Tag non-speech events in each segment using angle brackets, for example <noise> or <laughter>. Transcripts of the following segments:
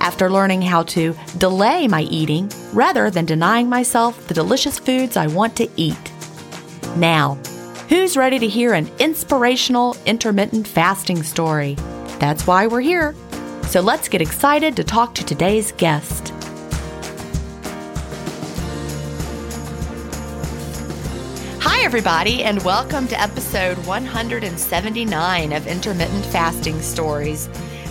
after learning how to delay my eating rather than denying myself the delicious foods I want to eat. Now, who's ready to hear an inspirational intermittent fasting story? That's why we're here. So let's get excited to talk to today's guest. Hi, everybody, and welcome to episode 179 of Intermittent Fasting Stories.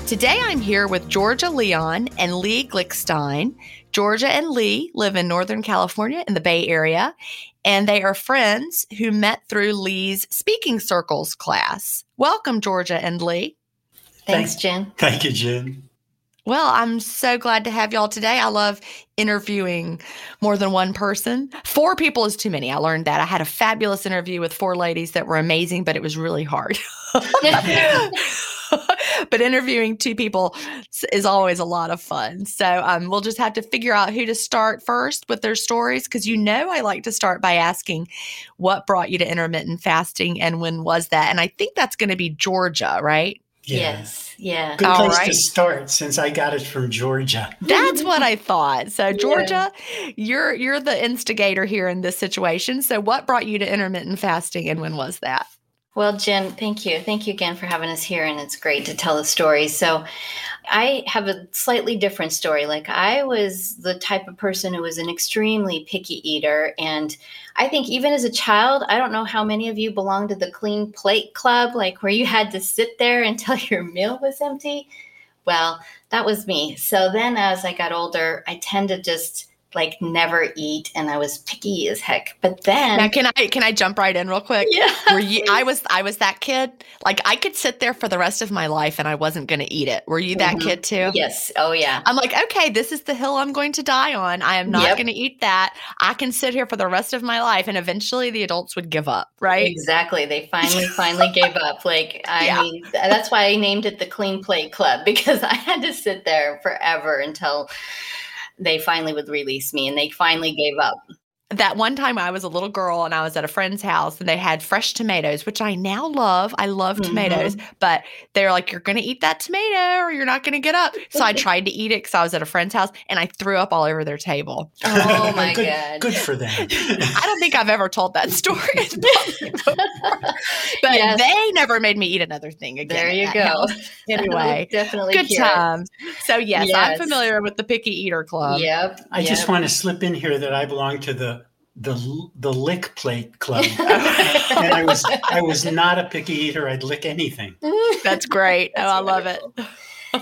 Today I'm here with Georgia Leon and Lee Glickstein. Georgia and Lee live in Northern California in the Bay Area, and they are friends who met through Lee's speaking circles class. Welcome, Georgia and Lee. Thanks, Gin. Thank you, Gin. Well, I'm so glad to have y'all today. I love interviewing more than one person. Four people is too many. I learned that. I had a fabulous interview with four ladies that were amazing, but it was really hard. <laughs> <laughs> <laughs> but interviewing two people is always a lot of fun. So um, we'll just have to figure out who to start first with their stories because you know I like to start by asking what brought you to intermittent fasting and when was that? And I think that's going to be Georgia, right? Yeah. Yes. Yeah. Good place right. to start since I got it from Georgia. <laughs> That's what I thought. So Georgia, yeah. you're you're the instigator here in this situation. So what brought you to intermittent fasting and when was that? Well, Gin, thank you. Thank you again for having us here. And it's great to tell the story. So, I have a slightly different story. Like, I was the type of person who was an extremely picky eater. And I think even as a child, I don't know how many of you belong to the clean plate club, like where you had to sit there <laughs> until your meal was empty. Well, that was me. So then as I got older, I tend to just like never eat and I was picky as heck. But then now can I can I jump right in real quick? Yeah. Were you I was I was that kid. Like I could sit there for the rest of my life and I wasn't gonna eat it. Were you that mm-hmm. kid too? Yes. Oh yeah. I'm like, okay, this is the hill I'm going to die on. I am not yep. gonna eat that. I can sit here for the rest of my life and eventually the adults would give up, right? Exactly. They finally <laughs> finally gave up. Like I yeah. mean that's why I named it the clean plate club <laughs> because I had to sit there forever until they finally would release me and they finally gave up that one time I was a little girl and I was at a friend's house and they had fresh tomatoes, which I now love. I love mm-hmm. tomatoes, but they're like, you're going to eat that tomato or you're not going to get up. So I tried to eat it because I was at a friend's house and I threw up all over their table. <laughs> Oh my <laughs> good, God. Good for them. I don't think I've ever told that story. <laughs> but yes. they never made me eat another thing again. There you go. House. Anyway, definitely good times. So, yes, yes, I'm familiar with the Picky Eater Club. Yep. I yep. just want to slip in here that I belong to the the the lick plate club. And i was <laughs> i was not a picky eater. I'd lick anything. That's great. Oh, i love it.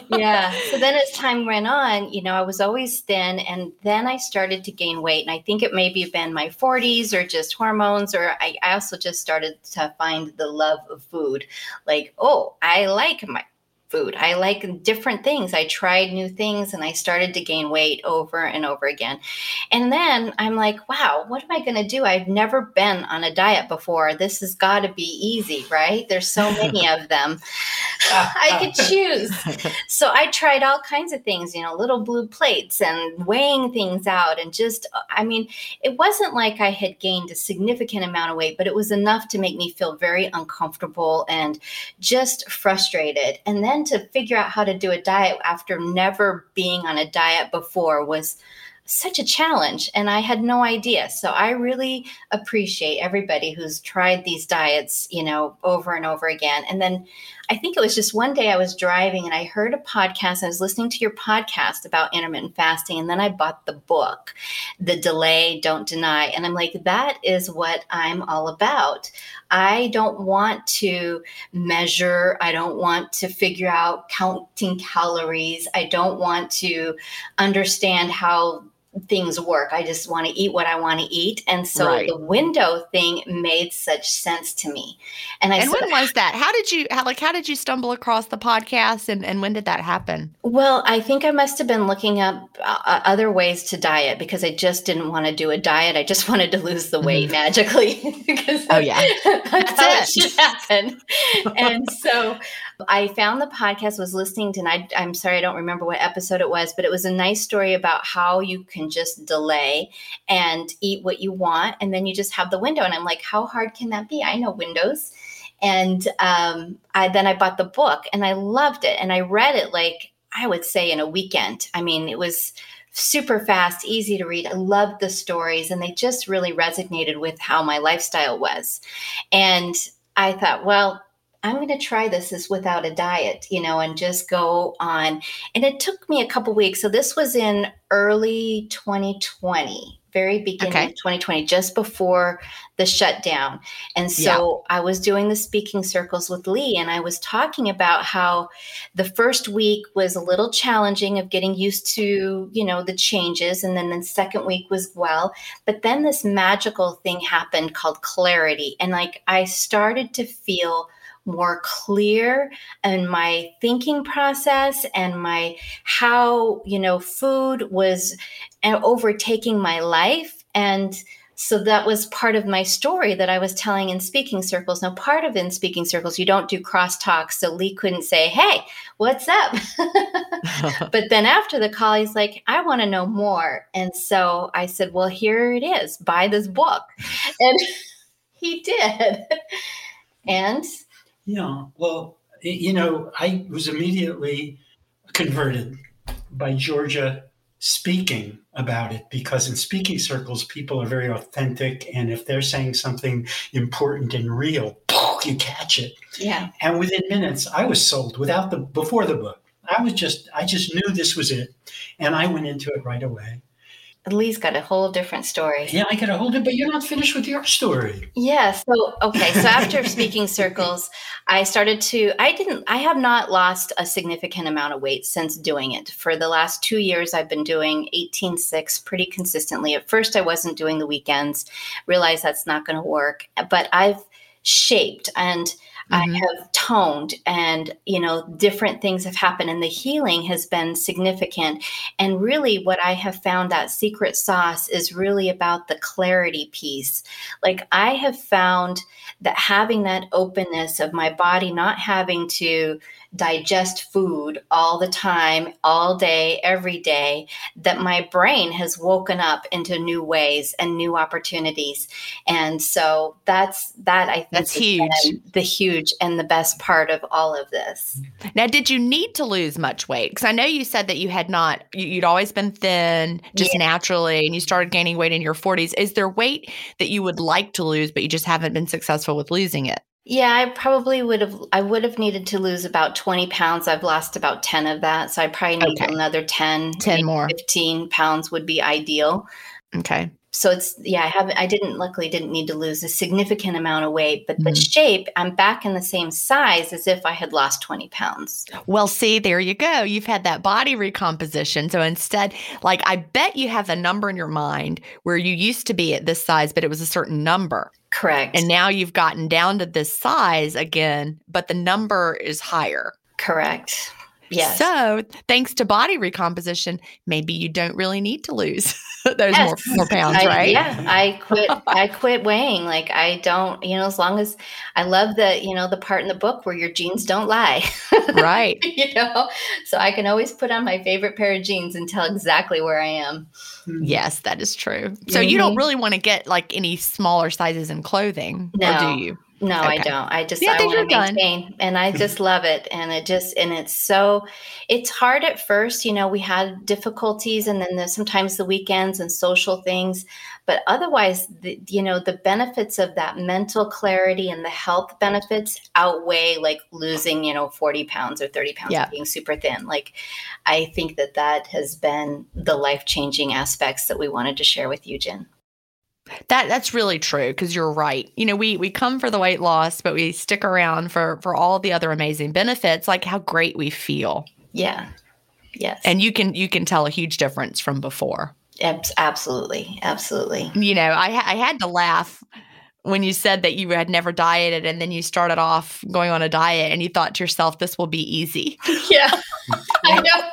yeah. So then as time went on you know i was always thin and then i started to gain weight and i think it maybe been my 40s or just hormones or I, I also just started to find the love of food. Like oh i like my food. I like different things. I tried new things and I started to gain weight over and over again. And then I'm like, wow, what am I going to do? I've never been on a diet before. This has got to be easy, right? There's so <laughs> many of them. Ah, <laughs> I ah. could choose. <laughs> So I tried all kinds of things, you know, little blue plates and weighing things out. And just, I mean, it wasn't like I had gained a significant amount of weight, but it was enough to make me feel very uncomfortable and just frustrated. And then to figure out how to do a diet after never being on a diet before was such a challenge and I had no idea. So I really appreciate everybody who's tried these diets, you know, over and over again. And then I think it was just one day I was driving and I heard a podcast. I was listening to your podcast about intermittent fasting and then I bought the book, The Delay, Don't Deny. And I'm like, that is what I'm all about. I don't want to measure. I don't want to figure out counting calories. I don't want to understand how things work. I just want to eat what I want to eat. And so right. the window thing made such sense to me. And I And said, when was that? How did you how like how did you stumble across the podcast and and when did that happen? Well, I think I must have been looking up uh, uh other ways to diet because I just didn't want to do a diet. I just <laughs> wanted to lose the weight mm-hmm. magically <laughs> because Oh yeah. that's, that's how it should happen. <laughs> and so I found the podcast, was listening to, and I, I'm sorry, I don't remember what episode it was, but it was a nice story about how you can just delay and eat what you want. And then you just have the window. And I'm like, how hard can that be? I know windows. And um, I, then I bought the book and I loved it. And I read it like, I would say in a weekend. I mean, it was super fast, easy to read. I loved the stories, and they just really resonated with how my lifestyle was. And I thought, well, I'm going to try this as without a diet, you know, and just go on. And it took me a couple weeks. So this was in early 2020, very beginning okay. of 2020, just before the shutdown. And so yeah. I was doing the speaking circles with Lee, and I was talking about how the first week was a little challenging of getting used to, you know, the changes. And then the second week was well. But then this magical thing happened called clarity. And like I started to feel more clear in my thinking process and my how you know food was uh, overtaking my life and so that was part of my story that I was telling in speaking circles. Now, part of in speaking circles, you don't do crosstalk. So Lee couldn't say, Hey, what's up? <laughs> <laughs> but then after the call, he's like, I want to know more. And so I said, Well, here it is. Buy this book. <laughs> And he did. And yeah, well, you know, I was immediately converted by Georgia speaking about it because in speaking circles, people are very authentic. And if they're saying something important and real, you catch it. Yeah. And within minutes, I was sold without the, before the book. I was just, I just knew this was it. And I went into it right away. Lee's got a whole different story. Yeah, I got a whole different, but you're not finished with your story. Yeah. So, okay. So after <laughs> speaking circles, I started to, I didn't, I have not lost a significant amount of weight since doing it. For the last two years, I've been doing 18.6 pretty consistently. At first, I wasn't doing the weekends, realized that's not going to work, but I've shaped and Mm-hmm. I have toned and, you know, different things have happened and the healing has been significant. And really, what I have found that secret sauce is really about the clarity piece. Like, I have found that having that openness of my body not having to digest food all the time, all day, every day, that my brain has woken up into new ways and new opportunities. And so that's that I think that's huge. The huge and the best part of all of this. Now, did you need to lose much weight? Because I know you said that you had not, you'd always been thin just yeah. naturally, and you started gaining weight in your 40s. Is there weight that you would like to lose, but you just haven't been successful with losing it? Yeah, I probably would have. I would have needed to lose about twenty pounds. I've lost about ten of that, so I probably need okay. another 10, 10 more. Fifteen pounds would be ideal. Okay. So it's yeah, I haven't. I didn't luckily didn't need to lose a significant amount of weight, but mm-hmm. the shape, I'm back in the same size as if I had lost twenty pounds. Well, see, there you go. You've had that body recomposition. So instead, like I bet you have a number in your mind where you used to be at this size, but it was a certain number. Correct. And now you've gotten down to this size again, but the number is higher. Correct. Yes. So, thanks to body recomposition, maybe you don't really need to lose <laughs> those yes. more, more pounds, I, right? Yeah. I quit <laughs> I quit weighing. Like I don't, you know, as long as I love the, you know, the part in the book where your jeans don't lie. Right. <laughs> you know. So I can always put on my favorite pair of jeans and tell exactly where I am. Yes, that is true. So mm-hmm. you don't really want to get like any smaller sizes in clothing, no. or do you? No, okay. I don't. I just yeah, I want to maintain, done. and I <laughs> just love it. And it just and it's so it's hard at first. You know, we had difficulties, and then there's sometimes the weekends and social things. But otherwise, the, you know, the benefits of that mental clarity and the health benefits outweigh like losing, you know, forty pounds or thirty pounds, yeah. being super thin. Like, I think that that has been the life changing aspects that we wanted to share with you, Gin. That that's really true because you're right. You know, we we come for the weight loss, but we stick around for for all the other amazing benefits, like how great we feel. Yeah. Yes. And you can you can tell a huge difference from before. Absolutely, absolutely. You know, I I had to laugh when you said that you had never dieted and then you started off going on a diet and you thought to yourself, "This will be easy." Yeah, <laughs> I know.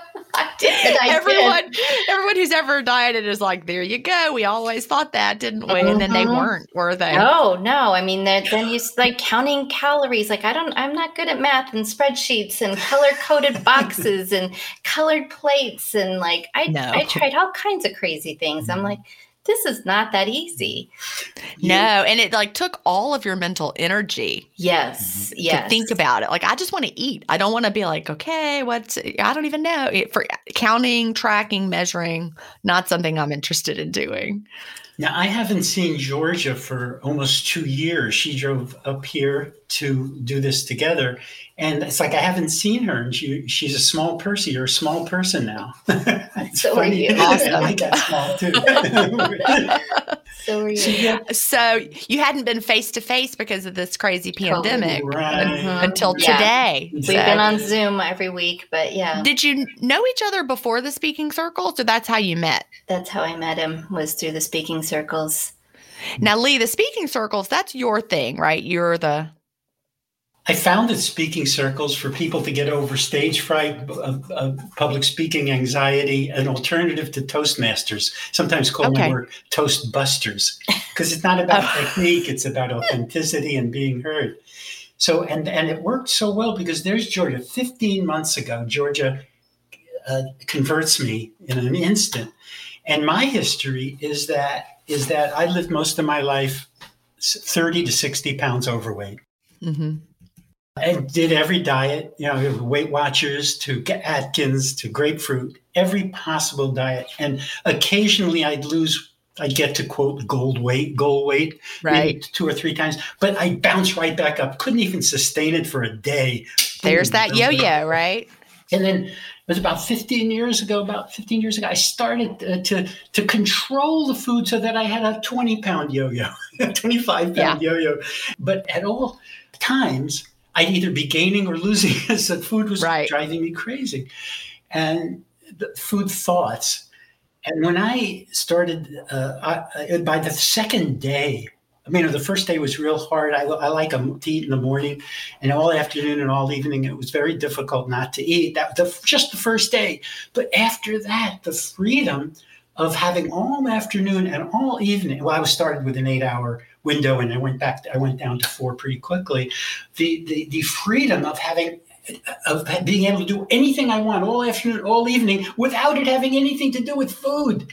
<laughs> I did. I everyone, did. everyone who's ever dieted is like, there you go. We always thought that, didn't we? And then they mm-hmm. weren't, were they? No, no. I mean, then you like counting calories. Like I don't, I'm not good at math and spreadsheets and color coded <laughs> boxes and colored plates and like I, no. I tried all kinds of crazy things. I'm like, this is not that easy. No, and it like took all of your mental energy. Yes, mm-hmm. yes. To think about it. Like I just want to eat. I don't want to be like, okay, what's I don't even know. It, For counting, tracking, measuring, not something I'm interested in doing. Now, I haven't seen Georgia for almost two years. She drove up here to do this together. And it's like I haven't seen her. And she, she's a small person. You're a small person now. <laughs> it's so funny. Are you. Awesome. I got small too. <laughs> so are you. So you hadn't been face to face because of this crazy pandemic right. mm-hmm. until yeah. today. We've so. been on Zoom every week, but yeah. Did you know each other before the speaking circles, or that's how you met? That's how I met him. Was through the speaking circles. Now, Lee, the speaking circles, that's your thing, right? You're the I founded speaking circles for people to get over stage fright, uh, uh, public speaking anxiety, an alternative to Toastmasters. Sometimes call okay. work Toast Busters because it's not about <laughs> technique; it's about authenticity and being heard. So, and and it worked so well because there's Georgia. Fifteen months ago, Georgia uh, converts me in an instant, and my history is that is that I lived most of my life thirty to sixty pounds overweight. Mm-hmm. I did every diet, you know, Weight Watchers to Atkins to grapefruit, every possible diet. And occasionally I'd lose, I'd get to quote gold weight, goal weight, right. two or three times, but I bounce right back up. Couldn't even sustain it for a day. There's that yo yo, right? And then it was about 15 years ago, about 15 years ago, I started uh, to, to control the food so that I had a 20 pound yo yo, <laughs> 25 pound yeah. yo yo. But at all times, I'd either be gaining or losing <laughs> as the food was right. driving me crazy. And the food thoughts. And when I started, uh, I, by the second day, I mean, the first day was real hard. I, I like to eat in the morning, and all afternoon and all evening, it was very difficult not to eat. That the, just the first day, but after that, the freedom of having all afternoon and all evening. Well, I was started with an eight-hour window and I went back, I went down to four pretty quickly. The, the, the freedom of having of being able to do anything I want all afternoon, all evening without it having anything to do with food.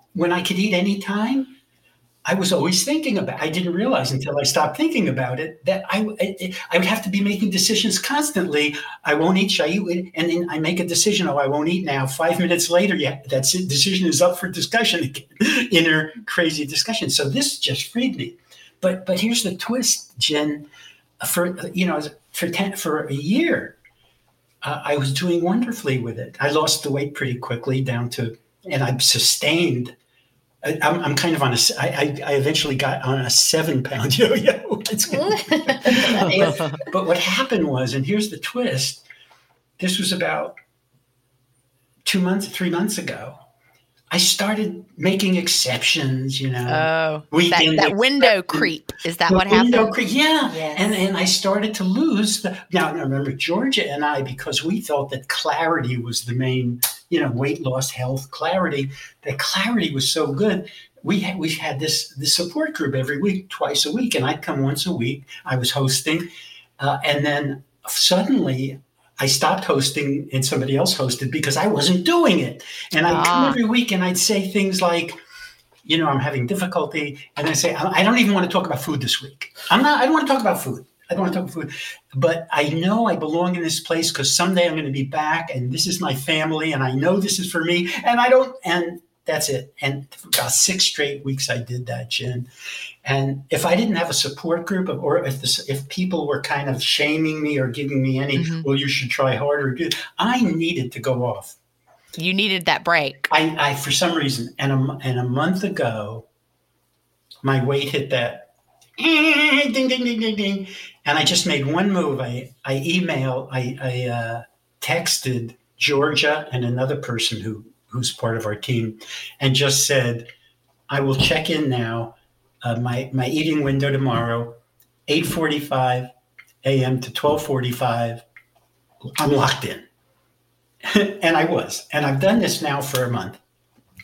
when I could eat anytime, I was always thinking about. I didn't realize until I stopped thinking about it that I I would have to be making decisions constantly. I won't eat. Should I? And then I make a decision. Oh, I won't eat now. Five minutes later, yeah, that decision is up for discussion. <laughs> Inner crazy discussion. So this just freed me. But but here's the twist, Gin. For you know, for ten, for a year, uh, I was doing wonderfully with it. I lost the weight pretty quickly down to, and I've sustained I, am I'm kind of on a. I, I eventually got on a seven pound yo yo. but, but what happened was, and here's the twist. This was about two months, three months ago. I started making exceptions, you know. Oh, that, that window creep. Is that what happened? Window creep, yeah. Yes. And and I started to lose the. Now, remember, Georgia and I, because we thought that clarity was the main, you know, weight loss, health, clarity. That clarity was so good. We had, we had this this support group every week, twice a week, and I'd come once a week. I was hosting, uh, and then suddenly I stopped hosting and somebody else hosted because I wasn't doing it. And I'd ah. come every week and I'd say things like, you know, I'm having difficulty. And I say, I don't even want to talk about food this week. I'm not, I don't want to talk about food. I don't want to talk about food. But I know I belong in this place because someday I'm going to be back and this is my family and I know this is for me. And I don't, and that's it. And for about six straight weeks, I did that, Gin. And if I didn't have a support group, of, or if this, if people were kind of shaming me or giving me any, mm-hmm. well, you should try harder, do I needed to go off. You needed that break. I, I for some reason, and a, and a month ago, my weight hit that <laughs> ding ding ding ding ding, and I just made one move. I I emailed, I I uh, texted Georgia and another person who who's part of our team, and just said, I will check in now. Uh, my my eating window tomorrow, 8:45 a.m. to 12:45. I'm locked in, <laughs> and I was, and I've done this now for a month.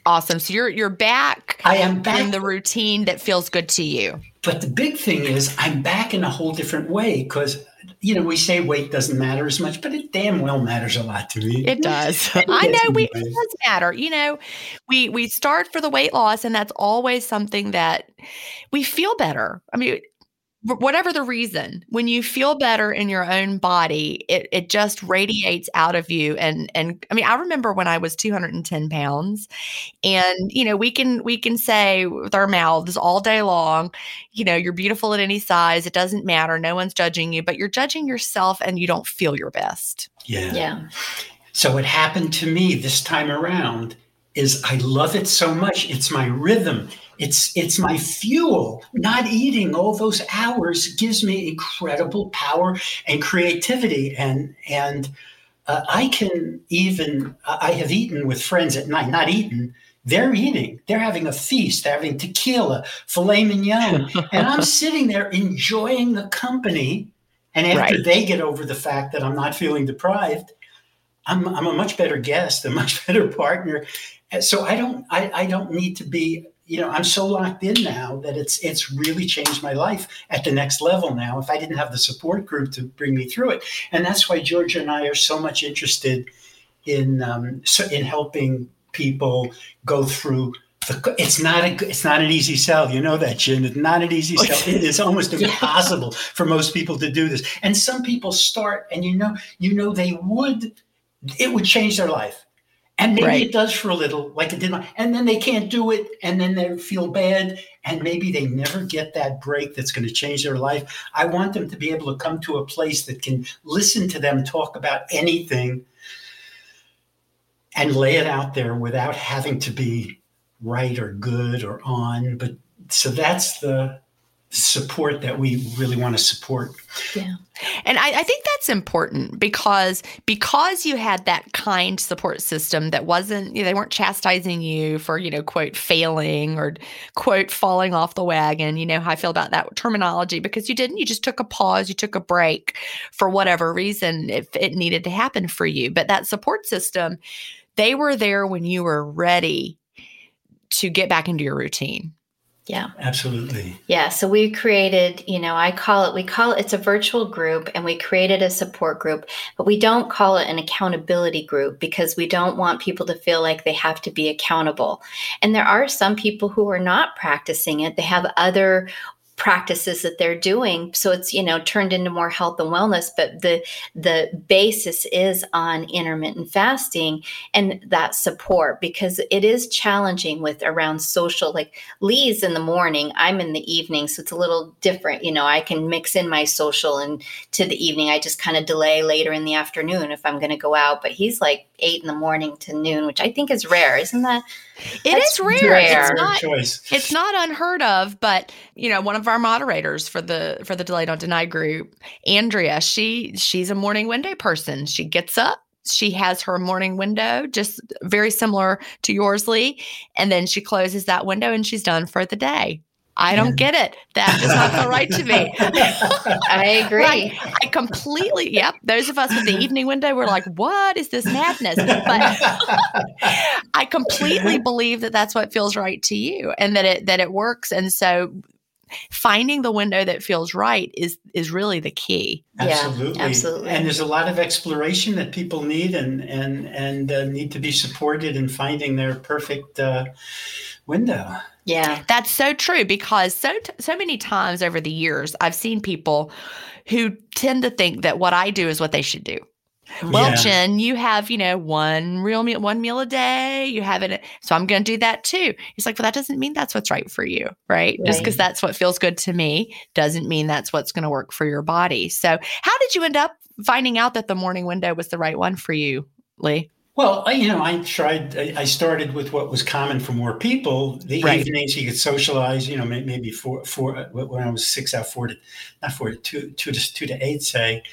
Awesome. So you're you're back. I am back in the routine that feels good to you. But the big thing is, I'm back in a whole different way because you know, we say weight doesn't matter as much, but it damn well matters a lot to me. It does. it I know we, it does matter. You know, we we start for the weight loss, and that's always something that we feel better. I mean, whatever the reason, when you feel better in your own body, it, it just radiates out of you. And and I mean, I remember when I was 210 pounds, and you know, we can we can say with our mouths all day long, you know, you're beautiful at any size. It doesn't matter. No one's judging you, but you're judging yourself, and you don't feel your best. Yeah. Yeah. So what happened to me this time around is I love it so much. It's my rhythm. It's it's my fuel. Not eating all those hours gives me incredible power and creativity, and and uh, I can even I have eaten with friends at night. Not eaten. They're eating. They're having a feast. They're having tequila, filet mignon, and I'm <laughs> sitting there enjoying the company. And after Right. they get over the fact that I'm not feeling deprived, I'm, I'm a much better guest, a <laughs> much better partner. So I don't I, I don't need to be you know I'm so locked in now that it's it's really changed my life at the next level now. If I didn't have the support group to bring me through it, and that's why Georgia and I are so much interested in um, so in helping people go through. The, it's not a it's not an easy sell. You know that, Gin. It's not an easy sell. It is almost <laughs> impossible for most people to do this. And some people start, and you know you know they would it would change their life. And maybe Right. it does for a little, like it did mine. And then they can't do it, and then they feel bad, and maybe they never get that break that's going to change their life. I want them to be able to come to a place that can listen to them talk about anything and lay it out there without having to be right or good or on. But so that's the support that we really want to support. Yeah. And I, I think that's important because because you had that kind support system that wasn't you know, they weren't chastising you for you know quote failing or quote falling off the wagon. You know how I feel about that terminology because you didn't. You just took a pause. You took a break for whatever reason if it needed to happen for you. But that support system, they were there when you were ready to get back into your routine. Yeah. Absolutely. Yeah, so we created, you know, I call it, we call it, it's a virtual group and we created a support group, but we don't call it an accountability group because we don't want people to feel like they have to be accountable. And there are some people who are not practicing it, they have other practices that they're doing. So it's you know turned into more health and wellness but the the basis is on intermittent fasting and that support because it is challenging with around social like lee's in the morning i'm in the evening. So it's a little different you know i can mix in my social and to the evening. I just kind of delay later in the afternoon if i'm going to go out but he's like eight in the morning to noon which i think is rare isn't that It That's is rare. rare. It's not choice. it's not unheard of but you know one of our moderators for the for the Delay Don't Deny group andrea she she's a morning window person she gets up she has her morning window just very similar to yours lee and then she closes that window and she's done for the day i don't get it that does not feel right to me <laughs> i agree Right. i completely yep those of us with the evening window we're like what is this madness but <laughs> I completely <laughs> believe that that's what feels right to you and that it that it works and so finding the window that feels right is is really the key. Yeah, absolutely, absolutely. And there's a lot of exploration that people need and and and uh, need to be supported in finding their perfect uh, window. Yeah That's so true because so so many times over the years I've seen people who tend to think that what I do is what they should do. Well, Yeah. Gin, you have, you know, one real meal, one meal a day. You have it. So I'm going to do that too. It's like, well, that doesn't mean that's what's right for you, right? Just because that's what feels good to me doesn't mean that's what's going to work for your body. So, how did you end up finding out that the morning window was the right one for you, Lee? Well, I, you know, I tried. I, I started with what was common for more people. The Right. evenings you could socialize. You know, maybe four, four. uh, When I was six out, four to not four to two, two to two to eight, say.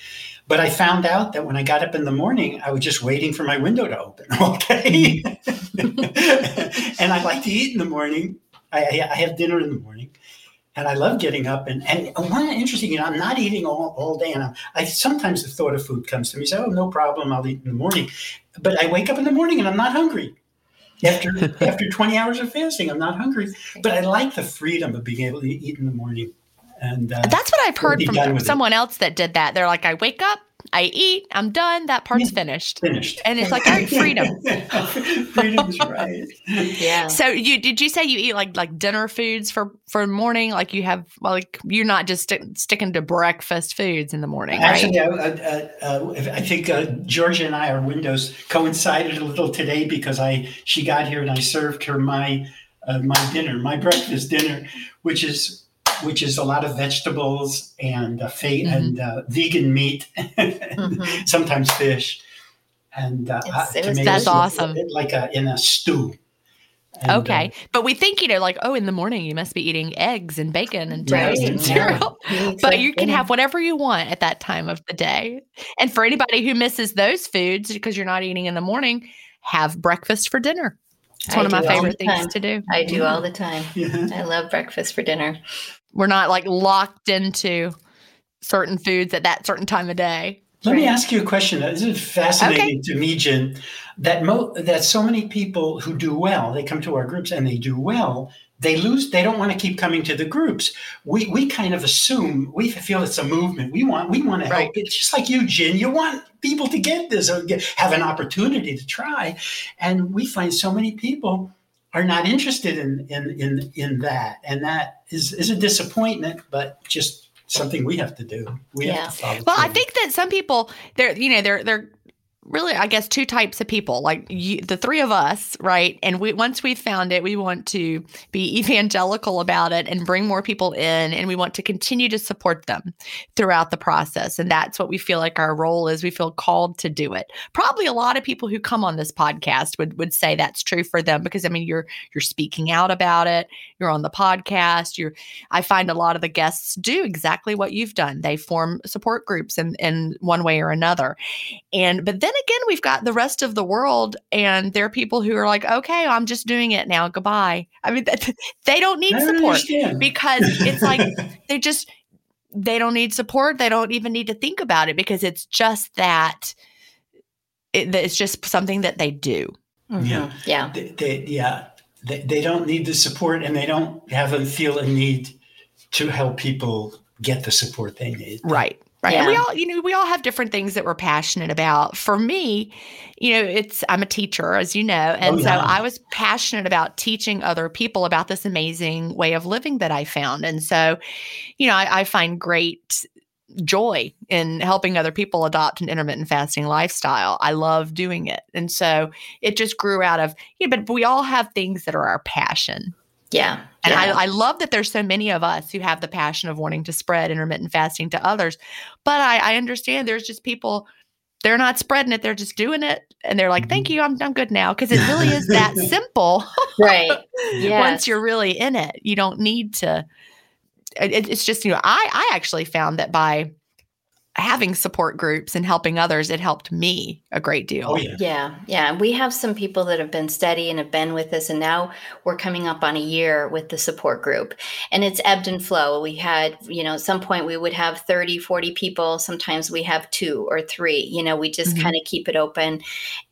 But I found out that when I got up in the morning, I was just waiting for my window to open. <laughs> Okay, <laughs> and I like to eat in the morning. I I have dinner in the morning, and I love getting up. And and one interesting, you know, I'm not eating all, all day, and I'm, I sometimes the thought of food comes to me. Say, oh, no problem, I'll eat in the morning. But I wake up in the morning and I'm not hungry. After <laughs> after 20 hours of fasting, I'm not hungry. But I like the freedom of being able to eat in the morning. And uh, That's what I've heard from with it. someone else that did that. They're like, I wake up, I eat, I'm done. That part's <laughs> finished. Finished. And it's like, all right, <laughs> freedom. <laughs> freedom is right. Yeah. So you did you say you eat like like dinner foods for for morning? Like you have like you're not just stick, sticking to breakfast foods in the morning, Actually, right? I, uh, uh, I think uh, Georgia and I, our windows coincided a little today because I she got here and I served her my uh, my dinner, my breakfast dinner, which is which is a lot of vegetables and uh, fa- Mhm. and uh, vegan meat, Mhm. <laughs> sometimes fish, and uh, it was- tomatoes That's awesome. like a, in a stew. And, Okay, uh, but we think you know, like, oh, in the morning you must be eating eggs and bacon and Right, toast and cereal. <laughs> It's But you can have whatever you want at that time of the day. And for anybody who misses those foods because you're not eating in the morning, have breakfast for dinner. It's I one of my favorite things time. to do. I do all the time. <laughs> yeah. I love breakfast for dinner. We're not like locked into certain foods at that certain time of day. Let me ask you a question. This is fascinating to me, Gin. That mo- that so many people who do well, they come to our groups and they do well. They lose. They don't want to keep coming to the groups. We we kind of assume we feel it's a movement. We want we want to help. Right. It's just like you, Gin. You want people to get this or get, have an opportunity to try, and we find so many people are not interested in in in in that, and that is is a disappointment. But just something we have to do. We Yeah. have to follow. Well, I think that some people, they're, you know, they're, they're really, I guess, two types of people. Like you, the three of us, right? And we, once we've found it, we want to be <laughs> evangelical about it and bring more people in, and we want to continue to support them throughout the process. And that's what we feel like our role is. We feel called to do it. Probably a lot of people who come on this podcast would would say that's true for them because I mean, you're you're speaking out about it. You're on the podcast. You're I find a lot of the guests do exactly what you've done. They form support groups in, in one way or another. And but then again, we've got the rest of the world, and there are people who are like, okay, I'm just doing it now. Goodbye. I mean, they don't need don't support understand. because it's like <laughs> they just they don't need support. They don't even need to think about it because it's just that it, it's just something that they do. Mm-hmm. Yeah. Yeah. they, they yeah they, they don't need the support and they don't have a feel a need to help people get the support they need Right. Right. And we all, you know, we all have different things that we're passionate about. For me, you know, it's, I'm a teacher, as you know. Oh, and Oh, so. I was passionate about teaching other people about this amazing way of living that I found. And so, you know, I, I find great joy in helping other people adopt an intermittent fasting lifestyle. I love doing it. And so it just grew out of, yeah, but we all have things that are our passion. Yeah. And yeah. I, I love that there's so many of us who have the passion of wanting to spread intermittent fasting to others. But I, I understand there's just people, they're not spreading it, they're just doing it. And they're like, thank mm-hmm. you, I'm, I'm good now. Because it <laughs> really is that simple right. <laughs> Yes. once you're really in it. You don't need to, it, it's just, you know, I, I actually found that by having support groups and helping others, it helped me a great deal. oh yeah Yeah, yeah. We have some people that have been steady and have been with us, and now we're coming up on a year with the support group. And it's ebbed and flow. We had, you know, at some point we would have 30, 40 people. Sometimes we have two or three. You know, we just Mhm. kind of keep it open.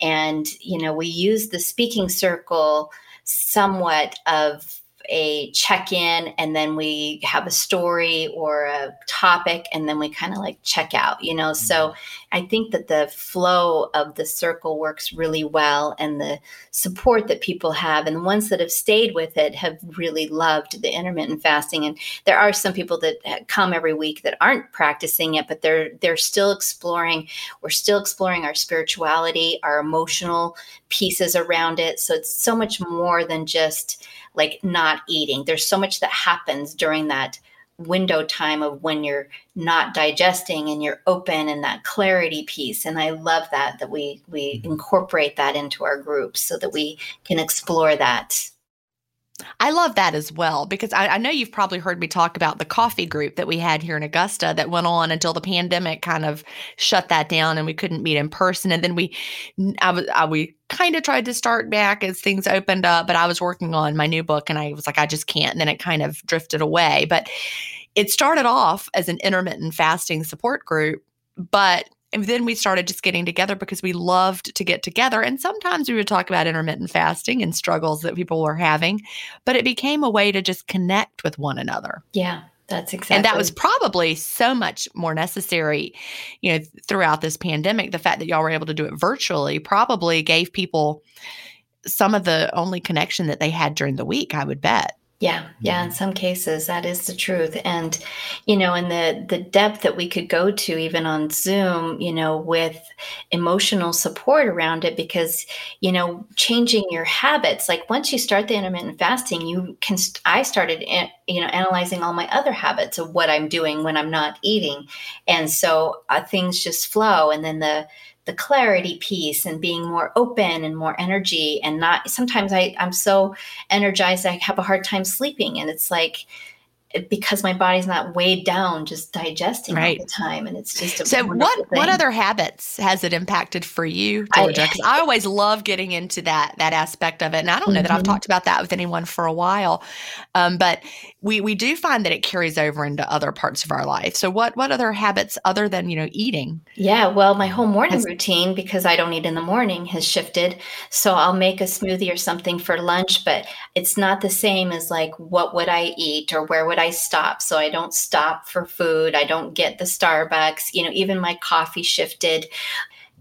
And, you know, we use the speaking circle somewhat of a check in and then we have a story or a topic and then we kind of like check out you know? So i think that the flow of the circle works really well and the support that people have and the ones that have stayed with it have really loved the intermittent fasting. And there are some people that uh, come every week that aren't practicing it but they're they're still exploring we're still exploring our spirituality our emotional pieces around it. So it's so much more than just like not eating. There's so much that happens during that window time of when you're not digesting and you're open and that clarity piece and i love that that we we mm-hmm. incorporate that into our groups so that we can explore that I love that as well because I, I know you've probably heard me talk about the coffee group that we had here in Augusta that went on until the pandemic kind of shut that down and we couldn't meet in person. And then we, I I, we kind of tried to start back as things opened up, but I was working on my new book and I was like, I just can't. And then it kind of drifted away. But it started off as an intermittent fasting support group, but and then we started just getting together because we loved to get together. And sometimes we would talk about intermittent fasting and struggles that people were having, but it became a way to just connect with one another. yeah That's exactly. And that was probably so much more necessary, you know, throughout this pandemic. The fact that y'all were able to do it virtually probably gave people some of the only connection that they had during the week, I would bet. Yeah, yeah, in some cases that is the truth. And you know, and the the depth that we could go to even on Zoom, you know, with emotional support around it because, you know, changing your habits, like once you start the intermittent fasting, you can I started you know analyzing all my other habits of what I'm doing when I'm not eating. And so uh, things just flow and then the the clarity piece and being more open and more energy and not sometimes I, I'm so energized I have a hard time sleeping and it's like because my body's not weighed down just digesting right. all the time and it's just so what thing. what other habits has it impacted for you georgia because I, I, always love getting into that that aspect of it and i don't know mm-hmm. that i've mm-hmm. talked about that with anyone for a while um, but we we do find that it carries over into other parts of our life so what what other habits other than you know eating yeah well my whole morning has, routine because i don't eat in the morning has shifted so i'll make a smoothie or something for lunch but it's not the same as like what would i eat or where would I stop. So I don't stop for food. I don't get the Starbucks. You know, even my coffee shifted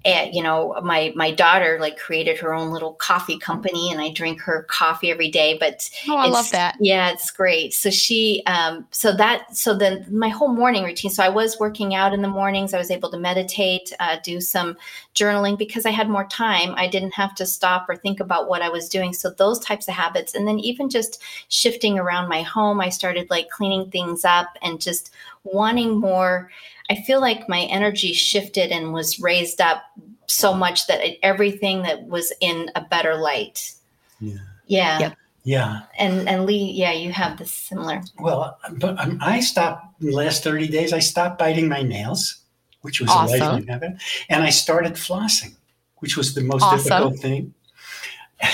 and you know my my daughter like created her own little coffee company and i drink her coffee every day but oh i love that. yeah it's great. So she um so that so then my whole morning routine so i was working out in the mornings i was able to meditate uh, do some journaling because i had more time i didn't have to stop or think about what i was doing. So those types of habits and then even just shifting around my home i started like cleaning things up and just wanting more I feel like my energy shifted and was raised up so much that it, everything that was in a better light. Yeah. Yeah. Yep. Yeah. And and Lee, yeah, you have this similar. Well, but um, I stopped the last 30 days. I stopped biting my nails, which was awesome. a lifelong habit, and I started flossing, which was the most awesome. difficult thing.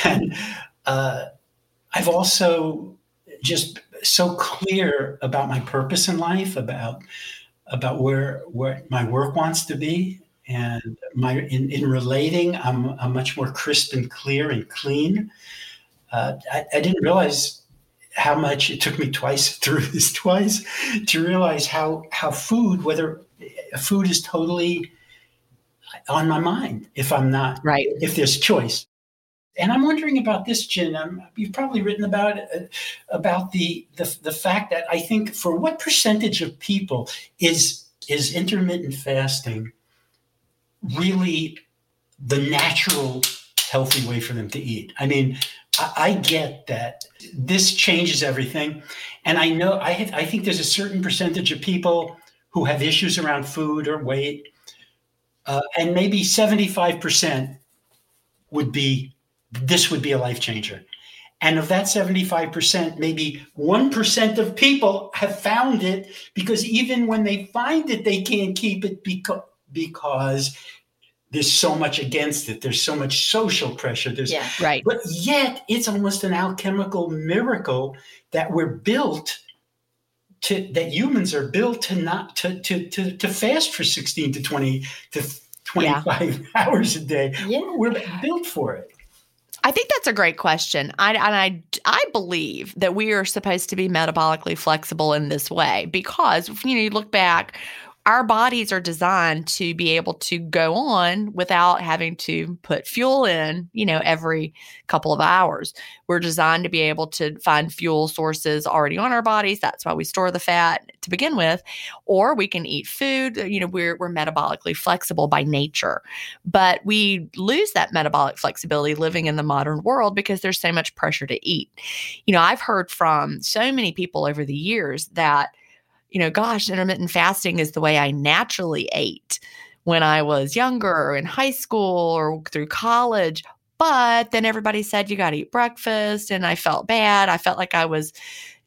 And uh, I've also just so clear about my purpose in life, about about where where my work wants to be. And my in, in relating I'm, I'm much more crisp and clear and clean. Uh, I, I, didn't realize how much it took me twice <laughs> through this twice to realize how how food whether food is totally on my mind if i'm not right. if there's choice and I'm wondering about this, Gin. Um, you've probably written about uh, about the, the the fact that I think for what percentage of people is is intermittent fasting really the natural healthy way for them to eat? I mean, I, I get that this changes everything, and I know I have, I think there's a certain percentage of people who have issues around food or weight, uh, and maybe seventy five percent would be this would be a life changer. And of that 75%, maybe 1% of people have found it because even when they find it, they can't keep it because, because there's so much against it. There's so much social pressure. There's yeah, right. But yet it's almost an alchemical miracle that we're built to that humans are built to not to to to, to fast for 16 to 20 to 25 yeah. <laughs> hours a day. Yeah. We're built for it. I think that's a great question. I, and I, I believe that we are supposed to be metabolically flexible in this way because, you know, you look back, our bodies are designed to be able to go on without having to put fuel in, you know, every couple of hours. We're designed to be able to find fuel sources already on our bodies. That's why we store the fat to begin with. Or we can eat food. You know, we're, we're metabolically flexible by nature. But we lose that metabolic flexibility living in the modern world because there's so much pressure to eat. You know, I've heard from so many people over the years that you know, gosh, intermittent fasting is the way I naturally ate when I was younger or in high school or through college. But then everybody said, you got to eat breakfast. And I felt bad. I felt like I was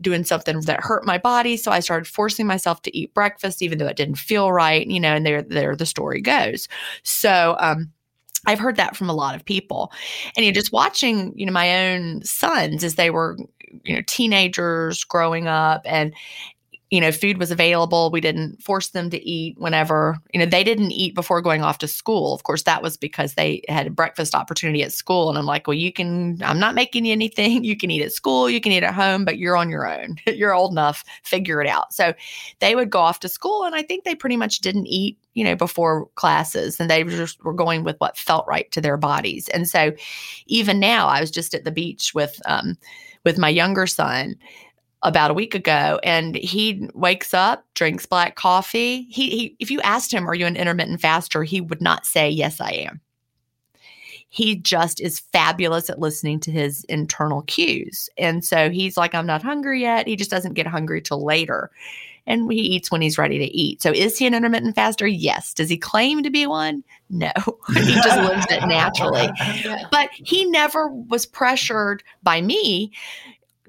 doing something that hurt my body. So I started forcing myself to eat breakfast, even though it didn't feel right, you know, and there, there the story goes. So, um, I've heard that from a lot of people. And you know, just watching, you know, my own sons as they were, you know, teenagers growing up and you know, food was available. We didn't force them to eat whenever, you know, they didn't eat before going off to school. Of course, that was because they had a breakfast opportunity at school. And I'm like, well, you can, I'm not making you anything. You can eat at school, you can eat at home, but you're on your own. <laughs> you're old enough, figure it out. So they would go off to school. And I think they pretty much didn't eat, you know, before classes and they just were going with what felt right to their bodies. And so even now, I was just at the beach with, um, with my younger son about a week ago and he wakes up drinks black coffee. He, he if you asked him are you an intermittent faster? he would not say yes i am. He just is fabulous at listening to his internal cues. And so he's like i'm not hungry yet. He just doesn't get hungry till later. And he eats when he's ready to eat. So is he an intermittent faster? Yes. Does he claim to be one? No. <laughs> He just lives it naturally. <laughs> But he never was pressured by me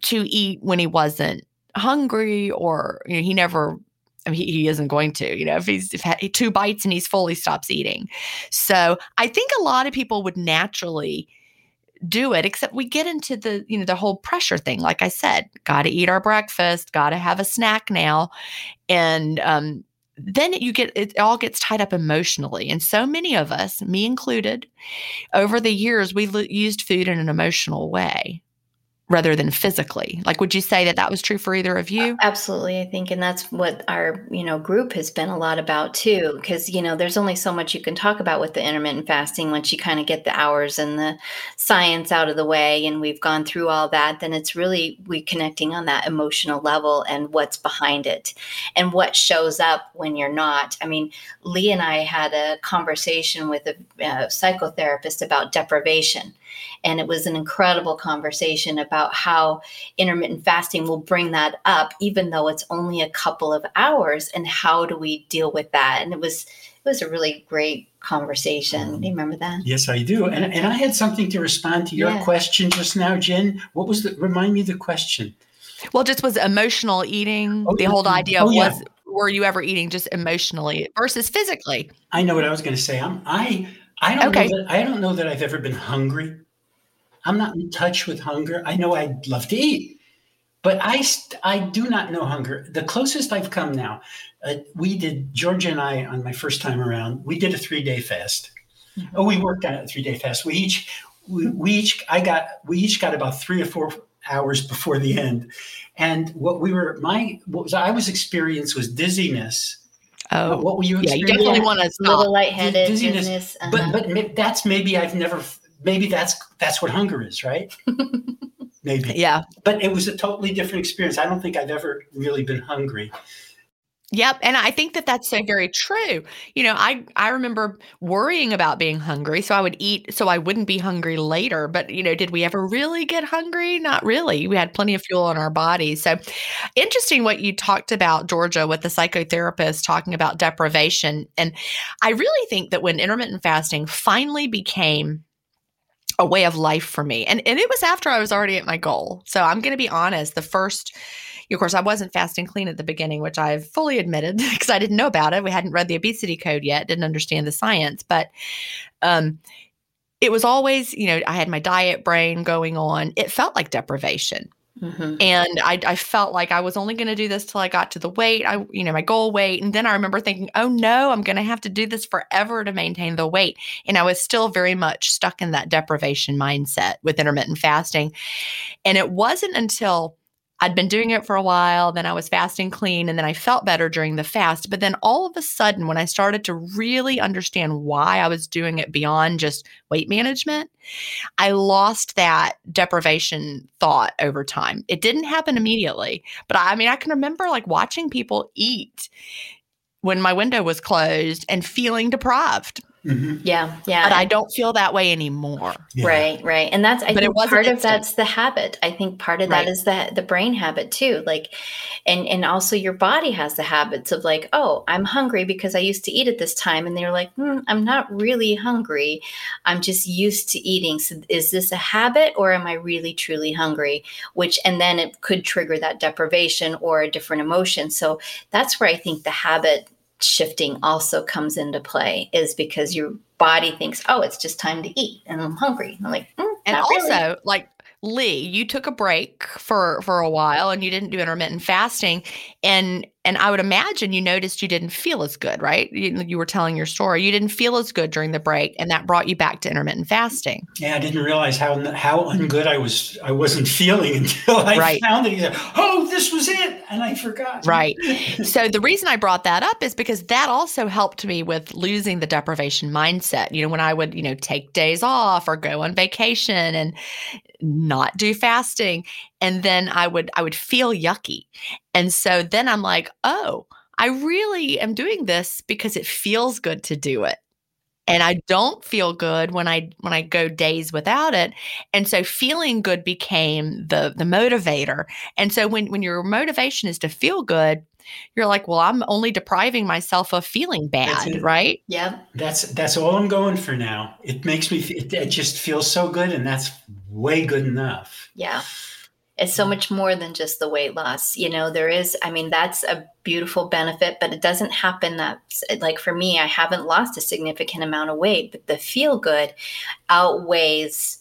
to eat when he wasn't hungry or you know, he never I mean, he, he isn't going to, you know, if he's if he, two bites and he's full, he stops eating. So I think a lot of people would naturally do it, except we get into the, you know, the whole pressure thing. Like I said, got to eat our breakfast, got to have a snack now. And, um, then you get it all gets tied up emotionally and so many of us me included over the years we l- used food in an emotional way rather than physically. Like, would you say that that was true for either of you? Absolutely, I think, and that's what our you know group has been a lot about too. Because you know, there's only so much you can talk about with the intermittent fasting once you kind of get the hours and the science out of the way, and we've gone through all that. Then it's really we connecting on that emotional level and what's behind it, and what shows up when you're not. I mean, Lee and I had a conversation with a, a psychotherapist about deprivation and it was an incredible conversation about how intermittent fasting will bring that up, even though it's only a couple of hours. And how do we deal with that? And it was it was a really great conversation. Mm-hmm. Do you remember that? Yes, I do. And, and I had something to respond to your yeah. question just now, Gin. What was the remind me the question? Well, just was emotional eating. Oh, the whole idea oh, was yeah. were you ever eating just emotionally versus physically? I know what I was going to say. I'm, I I don't okay. know that, I don't know that I've ever been hungry. I'm not in touch with hunger. I know I'd love to eat, but I I do not know hunger. The closest I've come now, uh, we did Georgia and I on my first time around. We did a three day fast. Mm-hmm. Oh, we worked on a three day fast. We each we, we each I got we each got about three or four hours before the end, and what we were my what was I was experienced was dizziness Oh, what were you? Yeah, you definitely want to stop. little lightheaded, dizziness. Uh-huh. But but that's maybe I've never. Maybe that's that's what hunger is, right? <laughs> maybe. Yeah. But it was a totally different experience. I don't think I've ever really been hungry. Yep, and I think that that's so very true. You know, I I remember worrying about being hungry, so I would eat so I wouldn't be hungry later. But you know, did we ever really get hungry? Not really. We had plenty of fuel in our bodies. So interesting what you talked about, Georgia, with the psychotherapist talking about deprivation. And I really think that when intermittent fasting finally became a way of life for me, and and it was after I was already at my goal. So I'm going to be honest. The first of course, I wasn't fast and clean at the beginning, which I've fully admitted <laughs> because I didn't know about it. We hadn't read the obesity code yet, didn't understand the science, but um, it was always, you know, I had my diet brain going on. It felt like deprivation. Mm-hmm. And I, I, felt like I was only going to do this till I got to the weight, I, you know, my goal weight. And then I remember thinking, oh no, I'm going to have to do this forever to maintain the weight. And I was still very much stuck in that deprivation mindset with intermittent fasting. And it wasn't until I'd been doing it for a while, then I was fasting clean, and then I felt better during the fast. But then all of a sudden, when I started to really understand why I was doing it beyond just weight management, I lost that deprivation thought over time. It didn't happen immediately, but I mean, I can remember like watching people eat when my window was closed and feeling deprived. Mm-hmm. Yeah, yeah. But I don't feel that way anymore. Yeah. Right, right. And that's I but think part of that's the habit. I think part of right. that is the the brain habit too. Like and and also your body has the habits of like, oh, I'm hungry because I used to eat at this time and they're like, hmm, I'm not really hungry. I'm just used to eating. So is this a habit or am I really truly hungry? Which and then it could trigger that deprivation or a different emotion. So that's where I think the habit shifting also comes into play is because your body thinks, oh, it's just time to eat and I'm hungry. I'm like, mm, and also really. like Lee, you took a break for for a while and you didn't do intermittent fasting and and I would imagine you noticed you didn't feel as good, right? You, you were telling your story. You didn't feel as good during the break and that brought you back to intermittent fasting. Yeah, I didn't realize how how ungood I was I wasn't <laughs> feeling until I right. found it. Said, oh, this was it and I forgot. Right. <laughs> so the reason I brought that up is because that also helped me with losing the deprivation mindset. You know, when I would, you know, take days off or go on vacation and not do fasting and then i would i would feel yucky. And so then i'm like oh i really am doing this because it feels good to do it. And i don't feel good when i when i go days without it. And so feeling good became the the motivator. And so when when your motivation is to feel good you're like, well, I'm only depriving myself of feeling bad, right? Yeah. That's that's all I'm going for now. It makes me it, it just feels so good and that's way good enough. Yeah. It's so much more than just the weight loss. You know, there is, I mean, that's a beautiful benefit, but it doesn't happen that, like for me, I haven't lost a significant amount of weight, but the feel good outweighs